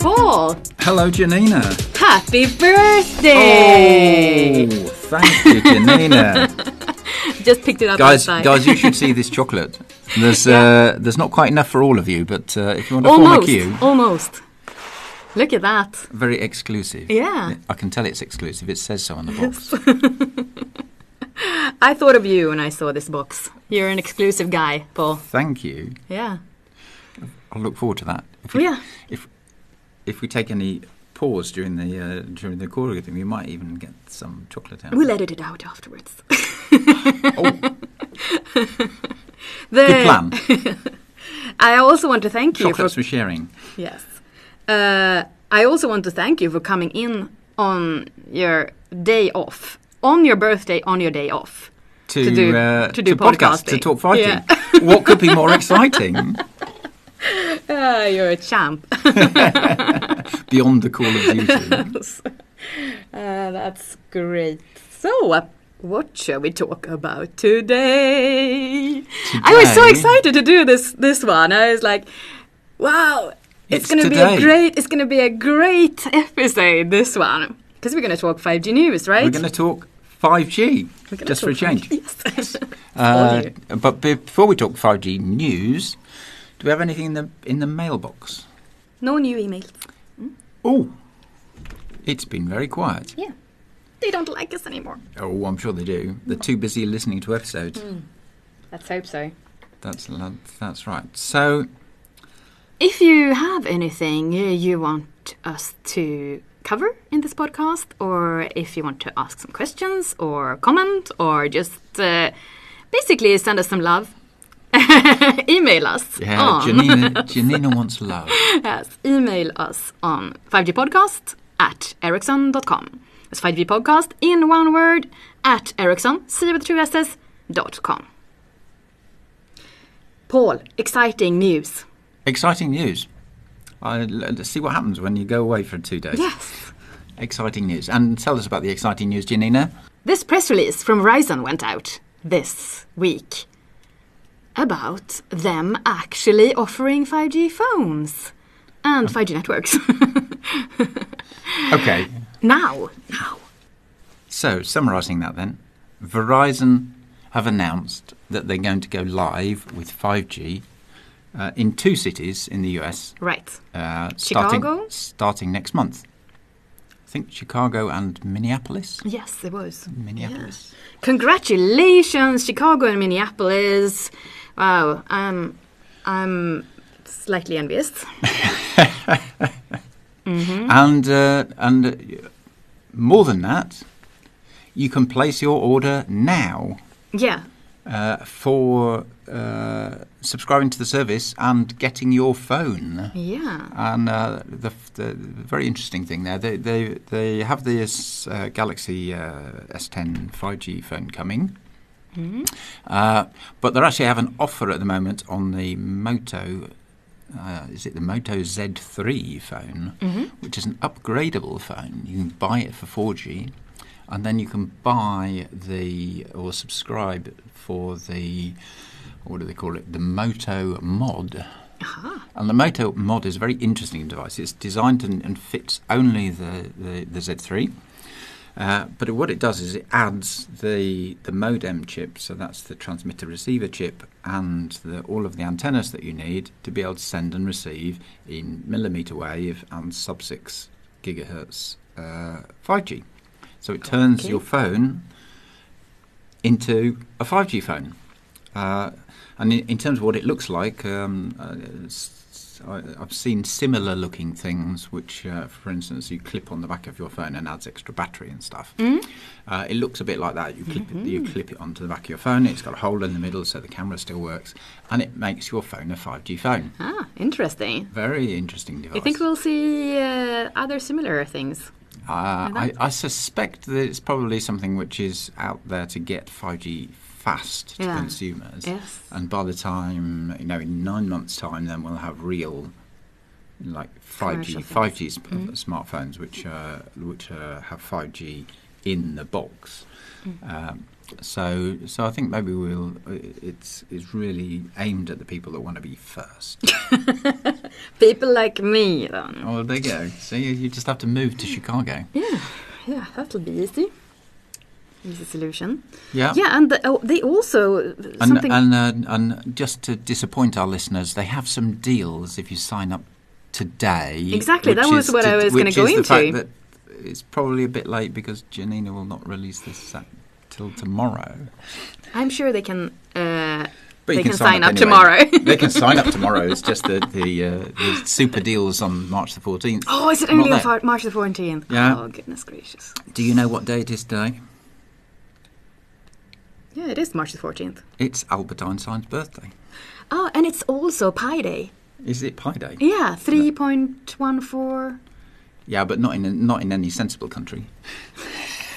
Paul! Hello, Janina. Happy birthday! Oh, thank you, Janina. Just picked it up guys, outside. guys, you should see this chocolate. There's uh, there's not quite enough for all of you, but uh, if you want to form a almost, queue, almost. Look at that. very exclusive. Yeah. I can tell it's exclusive. It says so on the box. I thought of you when I saw this box. You're an exclusive guy, Paul. Thank you. Yeah. I'll look forward to that. If Yeah. If if we take any pause during the uh, during the recording, we might even get some chocolate out. We'll edit it out afterwards. Oh, The- good plan. I also want to thank you for Chocolates for sharing. Yes. Uh, I also want to thank you for coming in on your day off, on your birthday, on your day off. To, To do- uh, to do podcast, to talk 5G. Yeah. what could be more exciting Uh, you're a champ. beyond the call of duty? Uh, that's great. So, uh, what shall we talk about today? I was so excited to do this this one. I was like, wow, it's, It's going to be a great it's going to be a great episode this one because we're going to talk 5G news, right? We're going to talk 5G, just for a change. 5G. Yes. Uh, but before we talk 5G news, do we have anything in the in the mailbox? no new emails. Oh, it's been very quiet. Yeah. They don't like us anymore. Oh, I'm sure they do. They're too busy listening to episodes. Let's hope so. That's that's right. So If you have anything uh, you want us to cover in this podcast, or if you want to ask some questions or comment, or just uh, basically send us some love, email us yeah, on Janina Janina wants love. yes, email us on 5gpodcast at ericsson.com. It's 5G podcast in one word at ericsson, C with two S's, dot com. Paul, exciting news. Exciting news. Let's see what happens when you go away for two days. Yes. Exciting news. And tell us about the exciting news, Janina. This press release from Verizon went out this week about them actually offering 5G phones and 5G networks. Okay. now, now. So, summarising that then, Verizon have announced that they're going to go live with 5G uh, in two cities in the US, Right. uh, Chicago? starting starting next month. I think Chicago and Minneapolis. Yes, it was. Minneapolis. Congratulations, Chicago and Minneapolis. Wow, I'm, I'm slightly envious. And uh, and uh, more than that, you can place your order now Yeah, uh, for uh, subscribing to the service and getting your phone. yeah. And uh, the, the very interesting thing there, they they, they have this uh, Galaxy uh, S10 5G phone coming, uh, but they actually have an offer at the moment on the Moto. Uh, is it the Moto Z3 phone, which is an upgradable phone? You can buy it for 4G, and then you can buy the or subscribe for the what do they call it? The Moto Mod. And the Moto Mod is a very interesting device. It's designed and, and fits only the, the, the Z3. Uh, but what it does is it adds the the modem chip, so that's the transmitter receiver chip, and the, all of the antennas that you need to be able to send and receive in millimeter wave and sub six gigahertz uh, 5G. So it turns Okay. your phone into a 5G phone. Uh, and in, in terms of what it looks like, um, I, I've seen similar looking things, which, uh, for instance, you clip on the back of your phone and adds extra battery and stuff. Uh, it looks a bit like that. You clip it, you clip it onto the back of your phone. It's got a hole in the middle, so the camera still works, and it makes your phone a 5G phone. Ah, interesting. Very interesting device. You think we'll see uh, other similar things? Uh, like I, I suspect that it's probably something which is out there to get 5G fast to Yeah. consumers. Yes. And by the time, you know, in nine months' time, then we'll have real, like 5G, 5G sp- smartphones which, uh, which uh, have 5G in the box. Um, So, so I think maybe we'll. It's it's really aimed at the people that want to be first. People like me, then. oh, there you go. So you, you just have to move to Chicago. Yeah, yeah, that'll be easy. Easy solution. Yeah. Yeah, and the, oh, they also And something. and uh, and just to disappoint our listeners, they have some deals if you sign up today. Exactly, that was is what I was go is the fact into. that it's probably a bit late because Janina will not release this till tomorrow. I'm sure they can. Uh, But They can, can sign up anyway. tomorrow. they can sign up tomorrow. It's just the the, uh, the super deals on March the fourteenth. oh, is it only on March the 14th? Yeah. Oh, goodness gracious. Do you know what day it is today? Yeah, it is March the 14th. It's Albert Einstein's birthday. Oh, and it's also Pi Day. Is it Pi Day? Yeah, 3.14. Yeah, but not in not in any sensible country.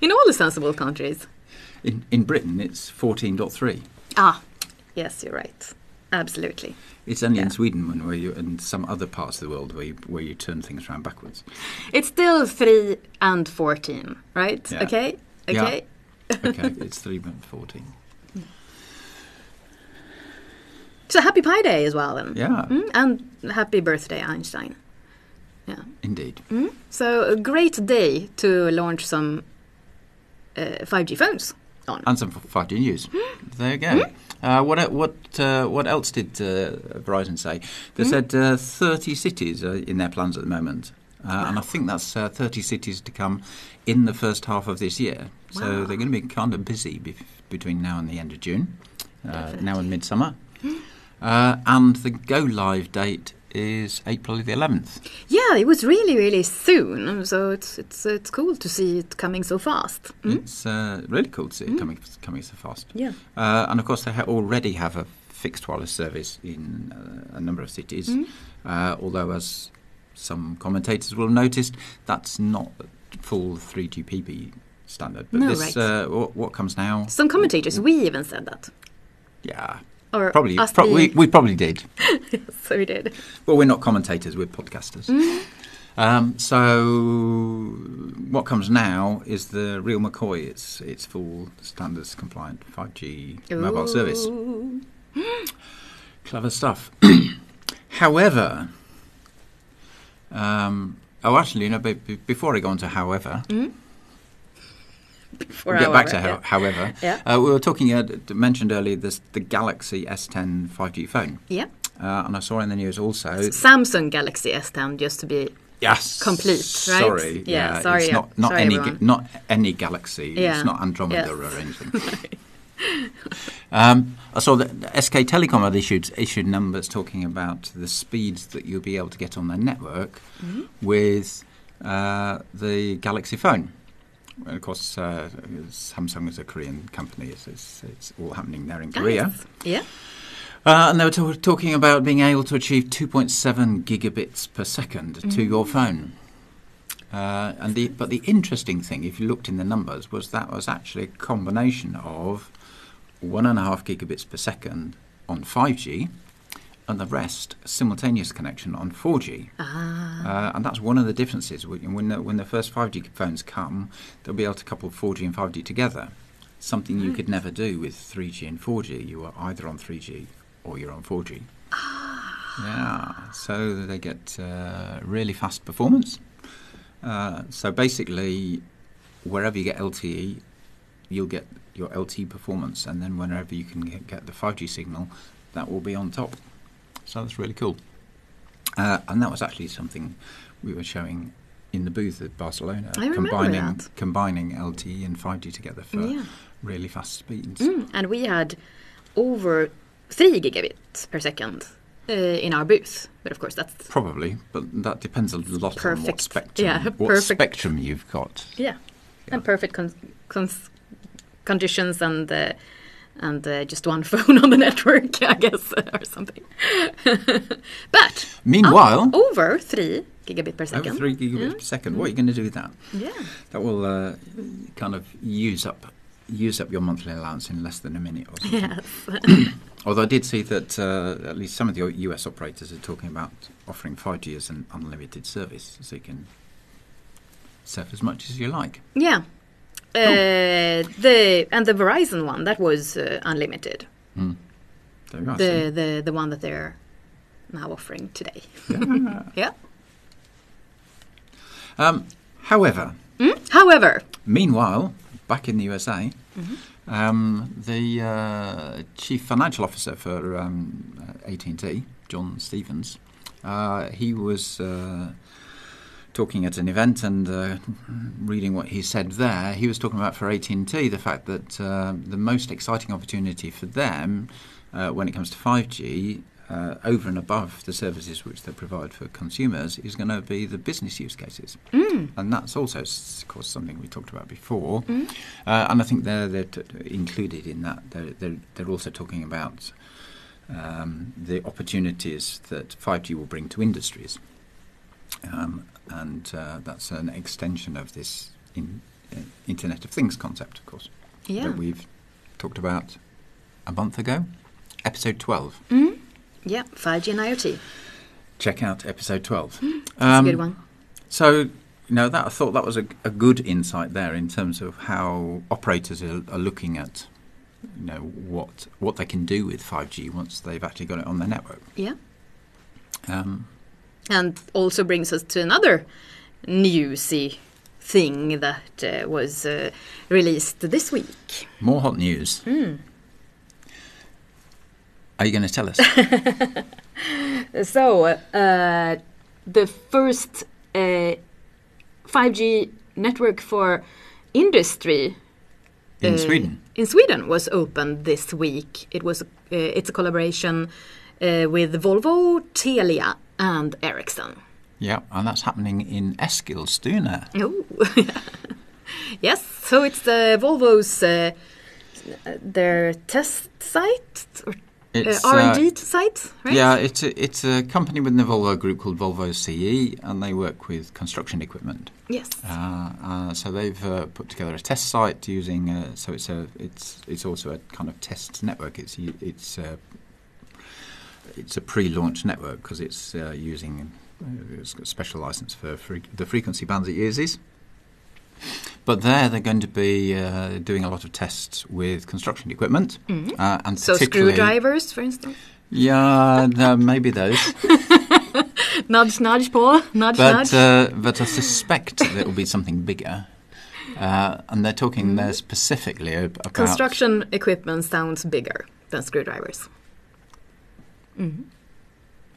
In all the sensible countries. In in Britain, it's fourteen point three. Ah, yes, you're right. Absolutely. It's only in Sweden when where you and some other parts of the world where you, where you turn things around backwards. It's still 3 and 14, right? Yeah. Okay? Yeah. Okay? It's three point fourteen. So happy Pi Day as well, then. Yeah, Mm, and happy birthday, Einstein. Yeah. indeed. Mm. So a great day to launch some uh, 5G phones on. And some five G news. There you go. Uh, what what uh, what else did uh, Verizon say? They said uh, 30 cities are in their plans at the moment, uh, and I think that's uh, 30 cities to come in the first half of this year. So they're going to be kind of busy between now and the end of June, uh, now and midsummer. Uh, and the go live date is April the 11th. Yeah, it was really, really soon. So it's it's it's cool to see it coming so fast. Mm? It's uh, really cool to see it coming coming so fast. Yeah. Uh, and of course, they ha- already have a fixed wireless service in uh, a number of cities. Mm. Uh, although, as some commentators will have noticed, that's not full 3GPP standard. But No, this, right. uh, what, what comes now? Some commentators, we even said that. Yeah, Or probably. pro- we, we probably did. so we did. Well, we're not commentators; we're podcasters. Mm. Um, so, what comes now is the real McCoy. It's it's full standards compliant 5G mobile service. Ooh. Clever stuff. however, um, oh, actually, you know, be, be- before I go on to however, Before we'll get back to however, how, however, Yeah. uh, we were talking, uh, mentioned earlier, this the Galaxy S10 5G phone, Yeah. uh, and I saw in the news also. Samsung Galaxy S10, just to be Yes, complete, right? Sorry, Yeah, sorry, It's not not Sorry, any everyone. not any Galaxy. Yeah. It's not Andromeda Yes. or anything. um, I saw that SK Telecom had issued issued numbers talking about the speeds that you'll be able to get on their network Mm-hmm. with uh, the Galaxy phone. And of course, uh, Samsung is a Korean company. It's, it's, it's all happening there in Korea. Nice. Yeah. Uh, and they were ta- talking about being able to achieve 2.7 gigabits per second to your phone. Uh, and the, but the interesting thing, if you looked in the numbers, was that was actually a combination of one and a half gigabits per second on 5G, and the rest simultaneous connection on 4G. Ah. Uh, and that's one of the differences. When when the, when the first 5G phones come, they'll be able to couple 4G and 5G together. Something you could never do with 3G and 4G. You are either on 3G or you're on 4G. Yeah, so they get uh, really fast performance. Uh, so basically, wherever you get LTE, you'll get your LTE performance, and then whenever you can get, the 5G signal, that will be on top. So that's really cool. Uh, and that was actually something we were showing in the booth at Barcelona, combining that. combining LTE and 5G together for Yeah. really fast speeds. Mm, and we had over 3 gigabits per second uh, in our booth. But of course, that's. Probably, but that depends a lot on what Perfect. spectrum, Yeah, what perfect. spectrum you've got. Yeah. Yeah. And perfect con- cons- conditions and. Uh, and uh, just one phone on the network, I guess, or something. but Meanwhile, over three gigabit per second. over three gigabits per second. What are you going to do with that? Yeah. That will uh, kind of use up use up your monthly allowance in less than a minute or something. Yes. Although I did see that uh, at least some of the US operators are talking about offering 5G as an unlimited service, so you can surf as much as you like. Yeah. Uh, the and the Verizon one that was uh, unlimited. There you see. The the the one that they're now offering today. yeah. Um, however, However, Meanwhile, back in the USA, um, the uh, chief financial officer for um, AT&T, John Stephens, uh, he was uh, talking at an event and uh, reading what he said there. He was talking about for AT&T the fact that uh, the most exciting opportunity for them uh, when it comes to 5G. Uh, over and above the services which they provide for consumers is going to be the business use cases, and that's also, of course, something we talked about before. Uh, and I think they're, they're t- included in that. They're, they're, they're also talking about um, the opportunities that 5G will bring to industries. Um, and uh, that's an extension of this in, uh, Internet of Things concept, of course, yeah. that we've talked about a month ago. Episode 12. Yeah, 5G and IoT. Check out episode 12. That's Um, a good one. So, you know, that I thought that was a, a good insight there in terms of how operators are, are looking at, you know, what what they can do with 5G once they've actually got it on their network. Yeah. Um, And also brings us to another newsy thing that uh, was uh, released this week. more hot news. Are you going to tell us? So, uh, the first uh, 5G network for industry In uh, Sweden? in Sweden was opened this week. It was uh, it's a collaboration uh, with Volvo, Telia, and Ericsson. Yeah, and that's happening in Eskilstuna. Oh, yes. So it's uh, Volvo's uh, their test site or It's, uh, uh, R&D site, right? Yeah, it's a, it's a company within the Volvo group called Volvo CE, and they work with construction equipment. Yes. Uh, uh, so they've uh, put together a test site using. Uh, so it's a it's it's also a kind of test network. It's it's uh, it's a pre-launch network because it's uh, using uh, it's got a special license for fre- the frequency bands it uses. But there, they're going to be uh, doing a lot of tests with construction equipment, uh, and So screwdrivers, for instance. Yeah, maybe those. Nudge, nudge, Paul. Nudge, but nudge. uh, but I suspect that it will be something bigger. Uh, and they're talking there specifically about Construction equipment sounds bigger than screwdrivers.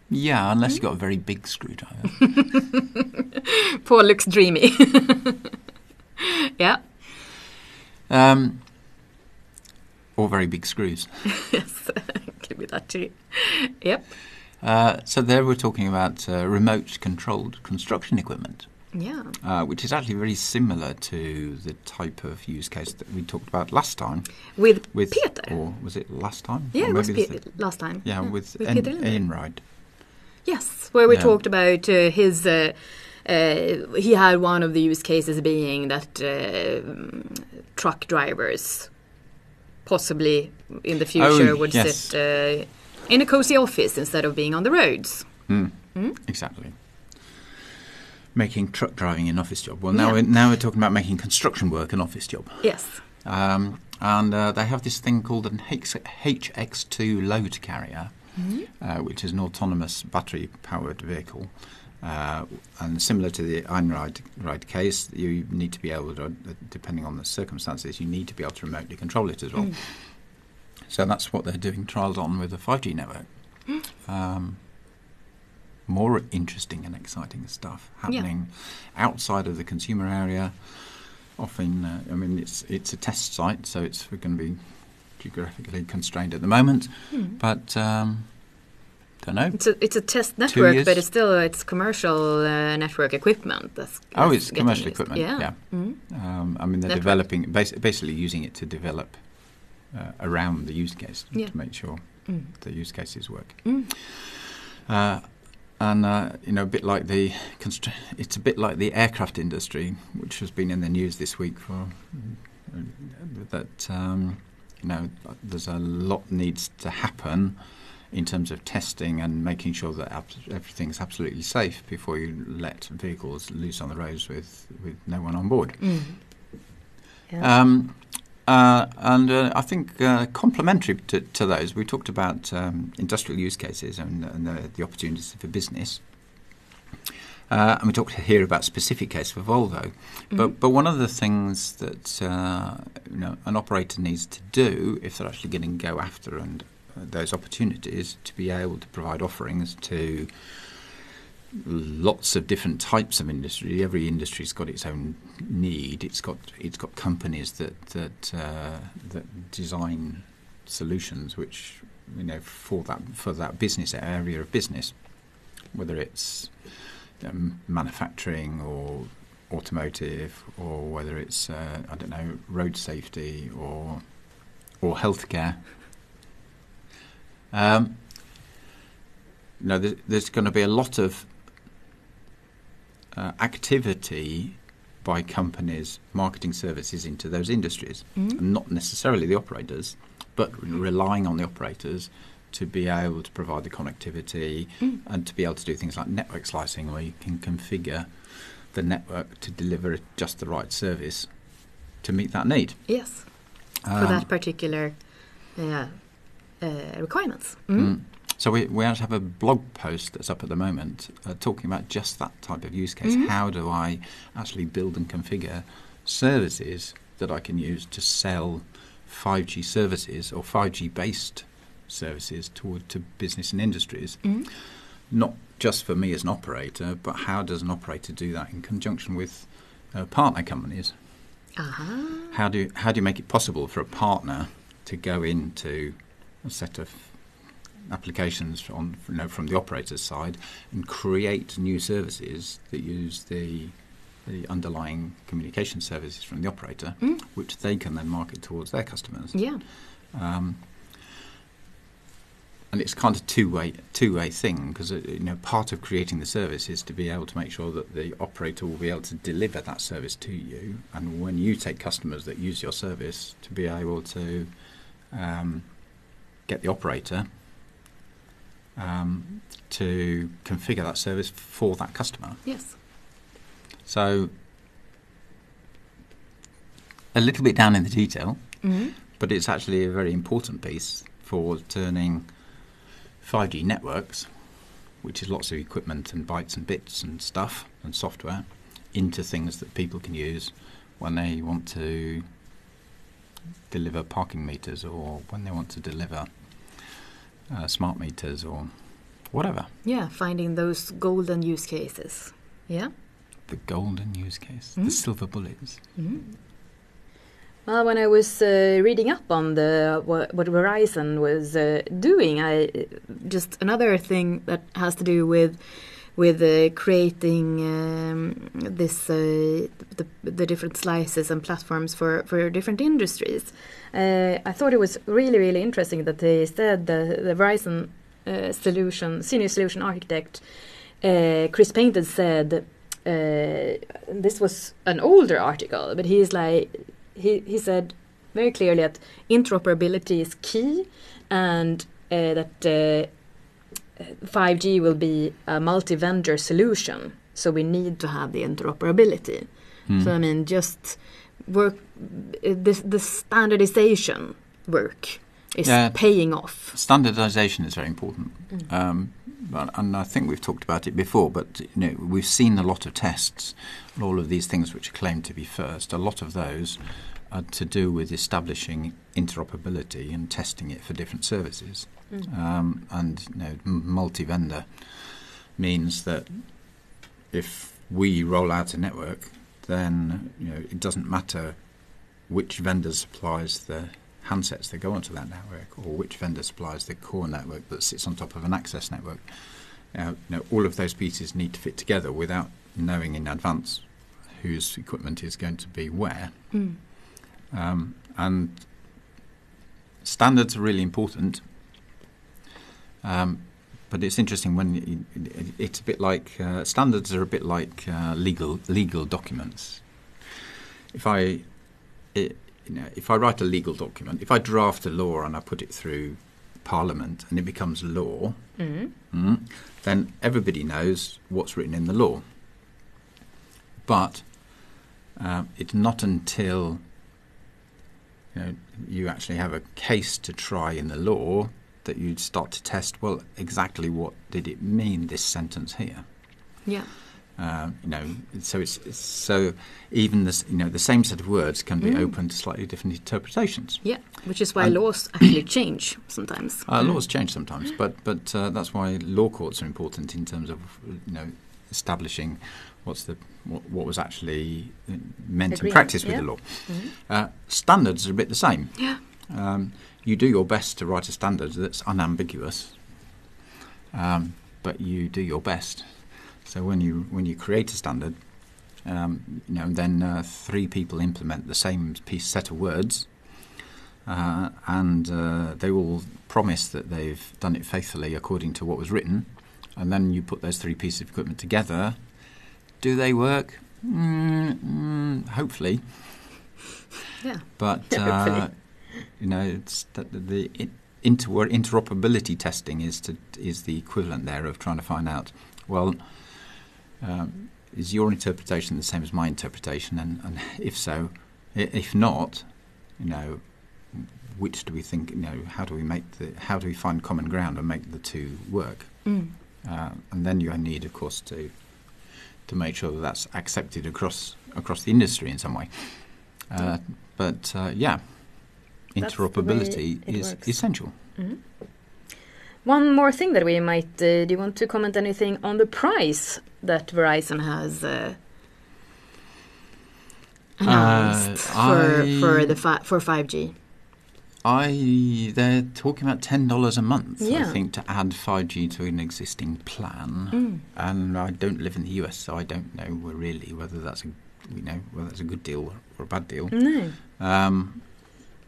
Yeah, unless you've got a very big screwdriver. Paul looks dreamy. yeah. um, or very big screws. Yes. Could be that too. Yep. Uh, so there we're talking about uh, remote controlled construction equipment, Yeah. uh, which is actually very similar to the type of use case that we talked about last time. With, With Peter. Or was it last time? yeah, it was Pe- the- last time. yeah, with, with En- Peter Linder. Einride. Yes, where we Yeah. talked about uh, his. Uh, he had one of the use cases being that uh, mm, truck drivers, possibly in the future, Oh, would yes. sit uh, in a cozy office instead of being on the roads. Mm. Hmm? Exactly. Making truck driving an office job. Well, now Yeah. we're, now we're talking about making construction work an office job. Yes. Um, and uh, they have this thing called an HX2 load carrier, uh, which is an autonomous battery powered vehicle. Uh, and similar to the Einride ride case, you need to be able to, depending on the circumstances, you need to be able to remotely control it as well. So that's what they're doing trials on with the 5G network. Um, more interesting and exciting stuff happening outside of the consumer area. Often, uh, I mean, it's it's a test site, so it's going to be geographically constrained at the moment. But um, don't know. It's a it's a test network, but it's still it's commercial uh, network equipment. That's, Oh, it's commercial used. equipment. Yeah. Yeah. Mhm. Um, I mean, they're Network. developing, basi- basically using it to develop uh, around the use case Yeah. to make sure Mm. the use cases work. Mm. Uh, and uh, you know, a bit like the constr- it's a bit like the aircraft industry, which has been in the news this week for that um, you know there's a lot needs to happen in terms of testing and making sure that everything's absolutely safe before you let vehicles loose on the roads with, with no one on board. Mm. Yeah. Um, uh, and uh, I think uh, complementary to, to those, we talked about um, industrial use cases and, and the, the opportunities for business. Uh, and we talked here about specific case for Volvo. But, but one of the things that uh, you know, an operator needs to do if they're actually going to go after and those opportunities to be able to provide offerings to lots of different types of industry. Every industry's got its own need. It's got it's got companies that that uh, that design solutions which you know for that for that business area of business, whether it's um, manufacturing or automotive or whether it's uh, I don't know road safety or or healthcare. Um, no, there's, there's going to be a lot of uh, activity by companies marketing services into those industries, Mhm. not necessarily the operators, but relying on the operators to be able to provide the connectivity Mm. and to be able to do things like network slicing, where you can configure the network to deliver just the right service to meet that need. Yes, for Um, that particular uh, uh, requirements. Mm. Mm. So we, we actually have a blog post that's up at the moment uh, talking about just that type of use case. Mhm. How do I actually build and configure services that I can use to sell 5G services or 5G based services toward to business and industries? Mm. Not just for me as an operator, but how does an operator do that in conjunction with uh, partner companies? Aha. How do how do you make it possible for a partner to go into set of applications on you know, from the operator's side and create new services that use the the underlying communication services from the operator, Mm. which they can then market towards their customers. Yeah. Um, and it's kind of two way two way thing because you know part of creating the service is to be able to make sure that the operator will be able to deliver that service to you, and when you take customers that use your service, to be able to um, get the operator um, to configure that service for that customer. Yes. So a little bit down in the detail, Mm. but it's actually a very important piece for turning 5G networks, which is lots of equipment and bytes and bits and stuff and software, into things that people can use when they want to deliver parking meters or when they want to deliver uh, smart meters or whatever. Yeah, finding those golden use cases. Yeah. The golden use case, Mm. the silver bullets. Mm. Well, when I was uh, reading up on the what, what Verizon was uh, doing, I just another thing that has to do with with uh, creating um, this uh, the, the different slices and platforms for for different industries. Uh, I thought it was really really interesting that they said the, the Verizon solution senior solution architect Chris Painted said. This was an older article, but he's like he, he said very clearly that interoperability is key and uh, that uh, 5G will be a multi-vendor solution. So we need to have the interoperability. Mm. So I mean, just work this the standardization work is Yeah. paying off. Standardization is very important. Um, but, and I think we've talked about it before, but you know, we've seen a lot of tests, all of these things which are claimed to be first. A lot of those are to do with establishing interoperability and testing it for different services. Um, and you know, multi-vendor means that if we roll out a network, then you know it doesn't matter which vendor supplies the handsets that go onto that network, or which vendor supplies the core network that sits on top of an access network. Uh, you know, all of those pieces need to fit together without knowing in advance whose equipment is going to be where. Mm. Um, and standards are really important. Um, but it's interesting when it, it's a bit like uh, standards are a bit like uh, legal legal documents. If I, it, you know, if I write a legal document, if I draft a law and I put it through Parliament and it becomes law, Mm. mm, then everybody knows what's written in the law. But um, it's not until you know, you actually have a case to try in the law that you'd start to test. Well, exactly what did it mean? This sentence here. Yeah. Uh, you know, so it's, it's so even this, you know, the same set of words can be Mm. open to slightly different interpretations. Yeah. Which is why And- laws actually change sometimes. Uh, laws change sometimes, but but uh, that's why law courts are important in terms of you know establishing what's the what, what was actually uh, meant Agreed, and practiced with yeah. the law. Mhm. Uh, standards are a bit the same. Yeah. Um, you do your best to write a standard that's unambiguous, um, but you do your best. So when you when you create a standard, um, you know, then uh, three people implement the same piece set of words, uh, and uh, they all promise that they've done it faithfully according to what was written, and then you put those three pieces of equipment together. Do they work? Mm, mm, hopefully, Yeah. but uh. You know, it's that the, the it, inter- interoperability testing is to is the equivalent there of trying to find out. Well, um, is your interpretation the same as my interpretation? And, and if so, if not, you know, which do we think? You know, how do we make the how do we find common ground and make the two work? Mm. Uh, and then you need, of course, to to make sure that that's accepted across across the industry in some way. Uh, but uh, yeah, That's the way interoperability is works. essential. Mhm. One more thing that we might. Uh, do you want to comment anything on the price that Verizon has uh, announced for I- for the fi- for five G? I they're talking about ten dollars a month. I think to add five G to an existing plan, Mm. and I don't live in the US, so I don't know really whether that's a you know whether that's a good deal or a bad deal. No, Um,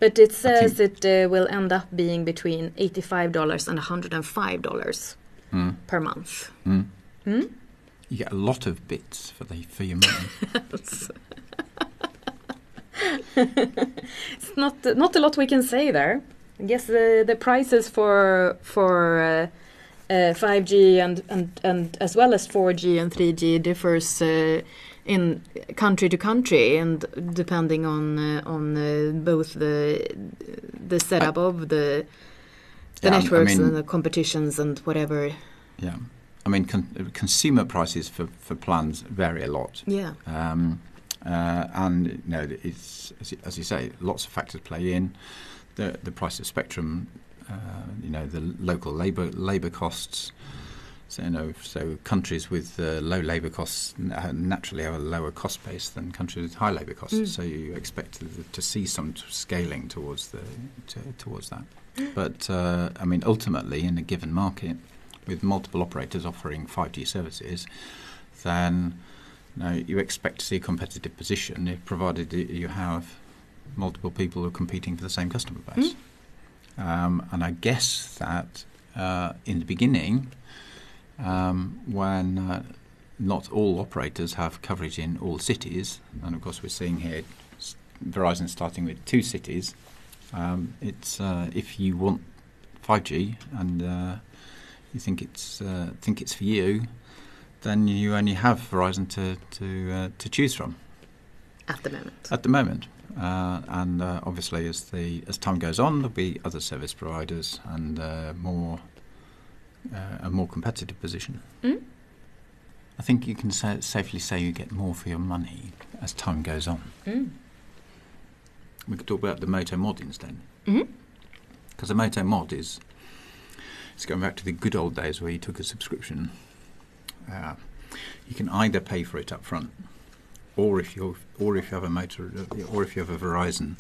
but it says it uh, will end up being between eighty-five dollars and one hundred and five dollars mm, per month. mm. Mm? You get a lot of bits for the for your money. It's not not a lot we can say there. I guess the the prices for for uh, 5G and, and and as well as 4G and 3G differs uh, in country to country and depending on uh, on uh, both the the setup of the the Yeah, I networks mean- and the competitions and whatever. Yeah, I mean, con- consumer prices for, for plans vary a lot, Yeah. um, uh, and you know, it's as you, say, lots of factors play in. The the price of spectrum, uh, you know, the local labour labour costs. So you know, so countries with uh, low labour costs uh, naturally have a lower cost base than countries with high labour costs. Mm. So you expect to, to see some scaling towards the to, towards that. But uh, I mean, ultimately, in a given market, with multiple operators offering 5G services, then you, know, you expect to see a competitive position, if provided you have multiple people who are competing for the same customer base. Um, and I guess that uh, in the beginning, um, when uh, not all operators have coverage in all cities, and of course we're seeing here Verizon starting with two cities. Um, it's uh, if you want 5G and uh, you think it's uh, think it's for you, then you only have Verizon to to uh, to choose from At the moment. at the moment. Uh, and uh, obviously, as the as time goes on, there'll be other service providers and uh, more uh, a more competitive position. Mm? I think you can sa- safely say you get more for your money as time goes on. Mm. We could talk about the Moto Mod instead. Mhm. Because the Moto Mod is it's going back to the good old days where you took a subscription. Uh, you can either pay for it up front, or if you or if you have a motor, or if you have a Verizon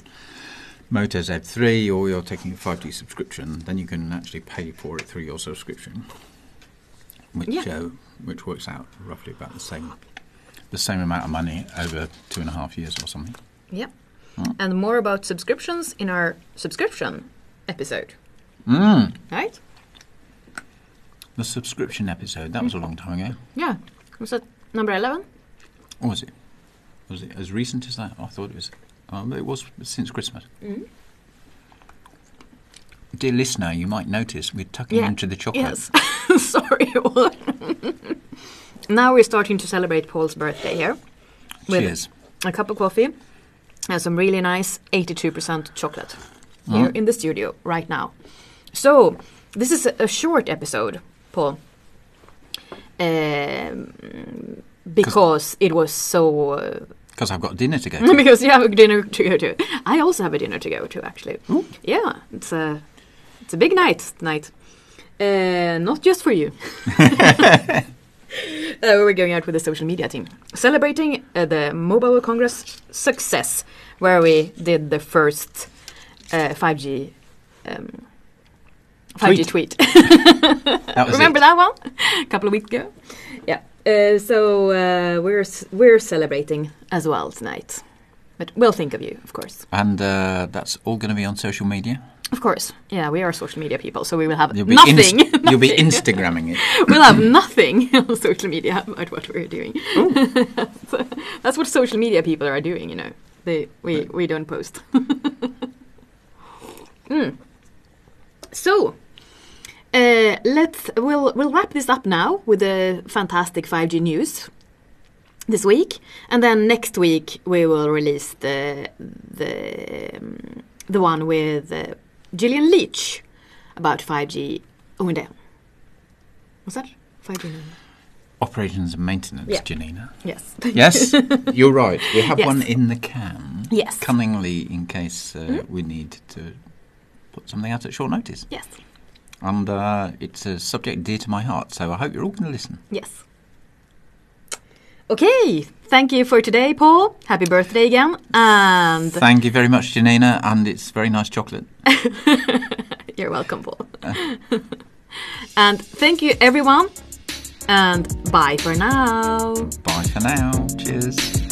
Moto Z3, or you're taking a 5G subscription, then you can actually pay for it through your subscription, which Yeah. uh, which works out roughly about the same the same amount of money over two and a half years or something. Yeah. Mm. And more about subscriptions in our subscription episode, Mm. right? The subscription episode, that was a long time ago. Yeah. Was that number 11? Or was it? Was it as recent as that? I thought it was. Um, it was since Christmas. Mm. Dear listener, you might notice we're tucking Yeah. into the chocolate. Yes. Sorry. now we're starting to celebrate Paul's birthday here. with Cheers. a cup of coffee and some really nice 82% chocolate here in the studio right now. So, this is a, a short episode, Paul. Um, because it was so. Uh, Because I've got dinner to go to. because you have a dinner to go to. I also have a dinner to go to, actually. Yeah, it's a it's a big night tonight. Uh, not just for you. uh, we're going out with the social media team, celebrating uh, the Mobile Congress success, where we did the first uh, 5G. Um, 5G tweet. That Remember it. that one? A couple of weeks ago. Uh, so uh, we're we're celebrating as well tonight, but we'll think of you, of course. And uh, that's all going to be on social media. Of course. Yeah, we are social media people, so we will have You'll nothing. inst- you'll be. Instagramming it. we'll have nothing on social media about what we're doing. So that's what social media people are doing, you know. They we we don't post. Mm. So uh, let's we'll we'll wrap this up now with the fantastic 5G news this week, and then next week we will release the the um, the one with uh, Gillian Leach about 5G Oundé. Was that 5G? Operations and maintenance, Yeah. Janina. Yes. Yes, you're right. We have Yes. one in the can. Yes. Cunningly, in case uh, we need to put something out at short notice. yes. And uh, it's a subject dear to my heart, so I hope you're all going to listen. Yes. Okay, thank you for today, Paul. Happy birthday again. And Thank you very much, Janina, and it's very nice chocolate. you're welcome, Paul. and thank you, everyone. And bye for now. Bye for now. Cheers.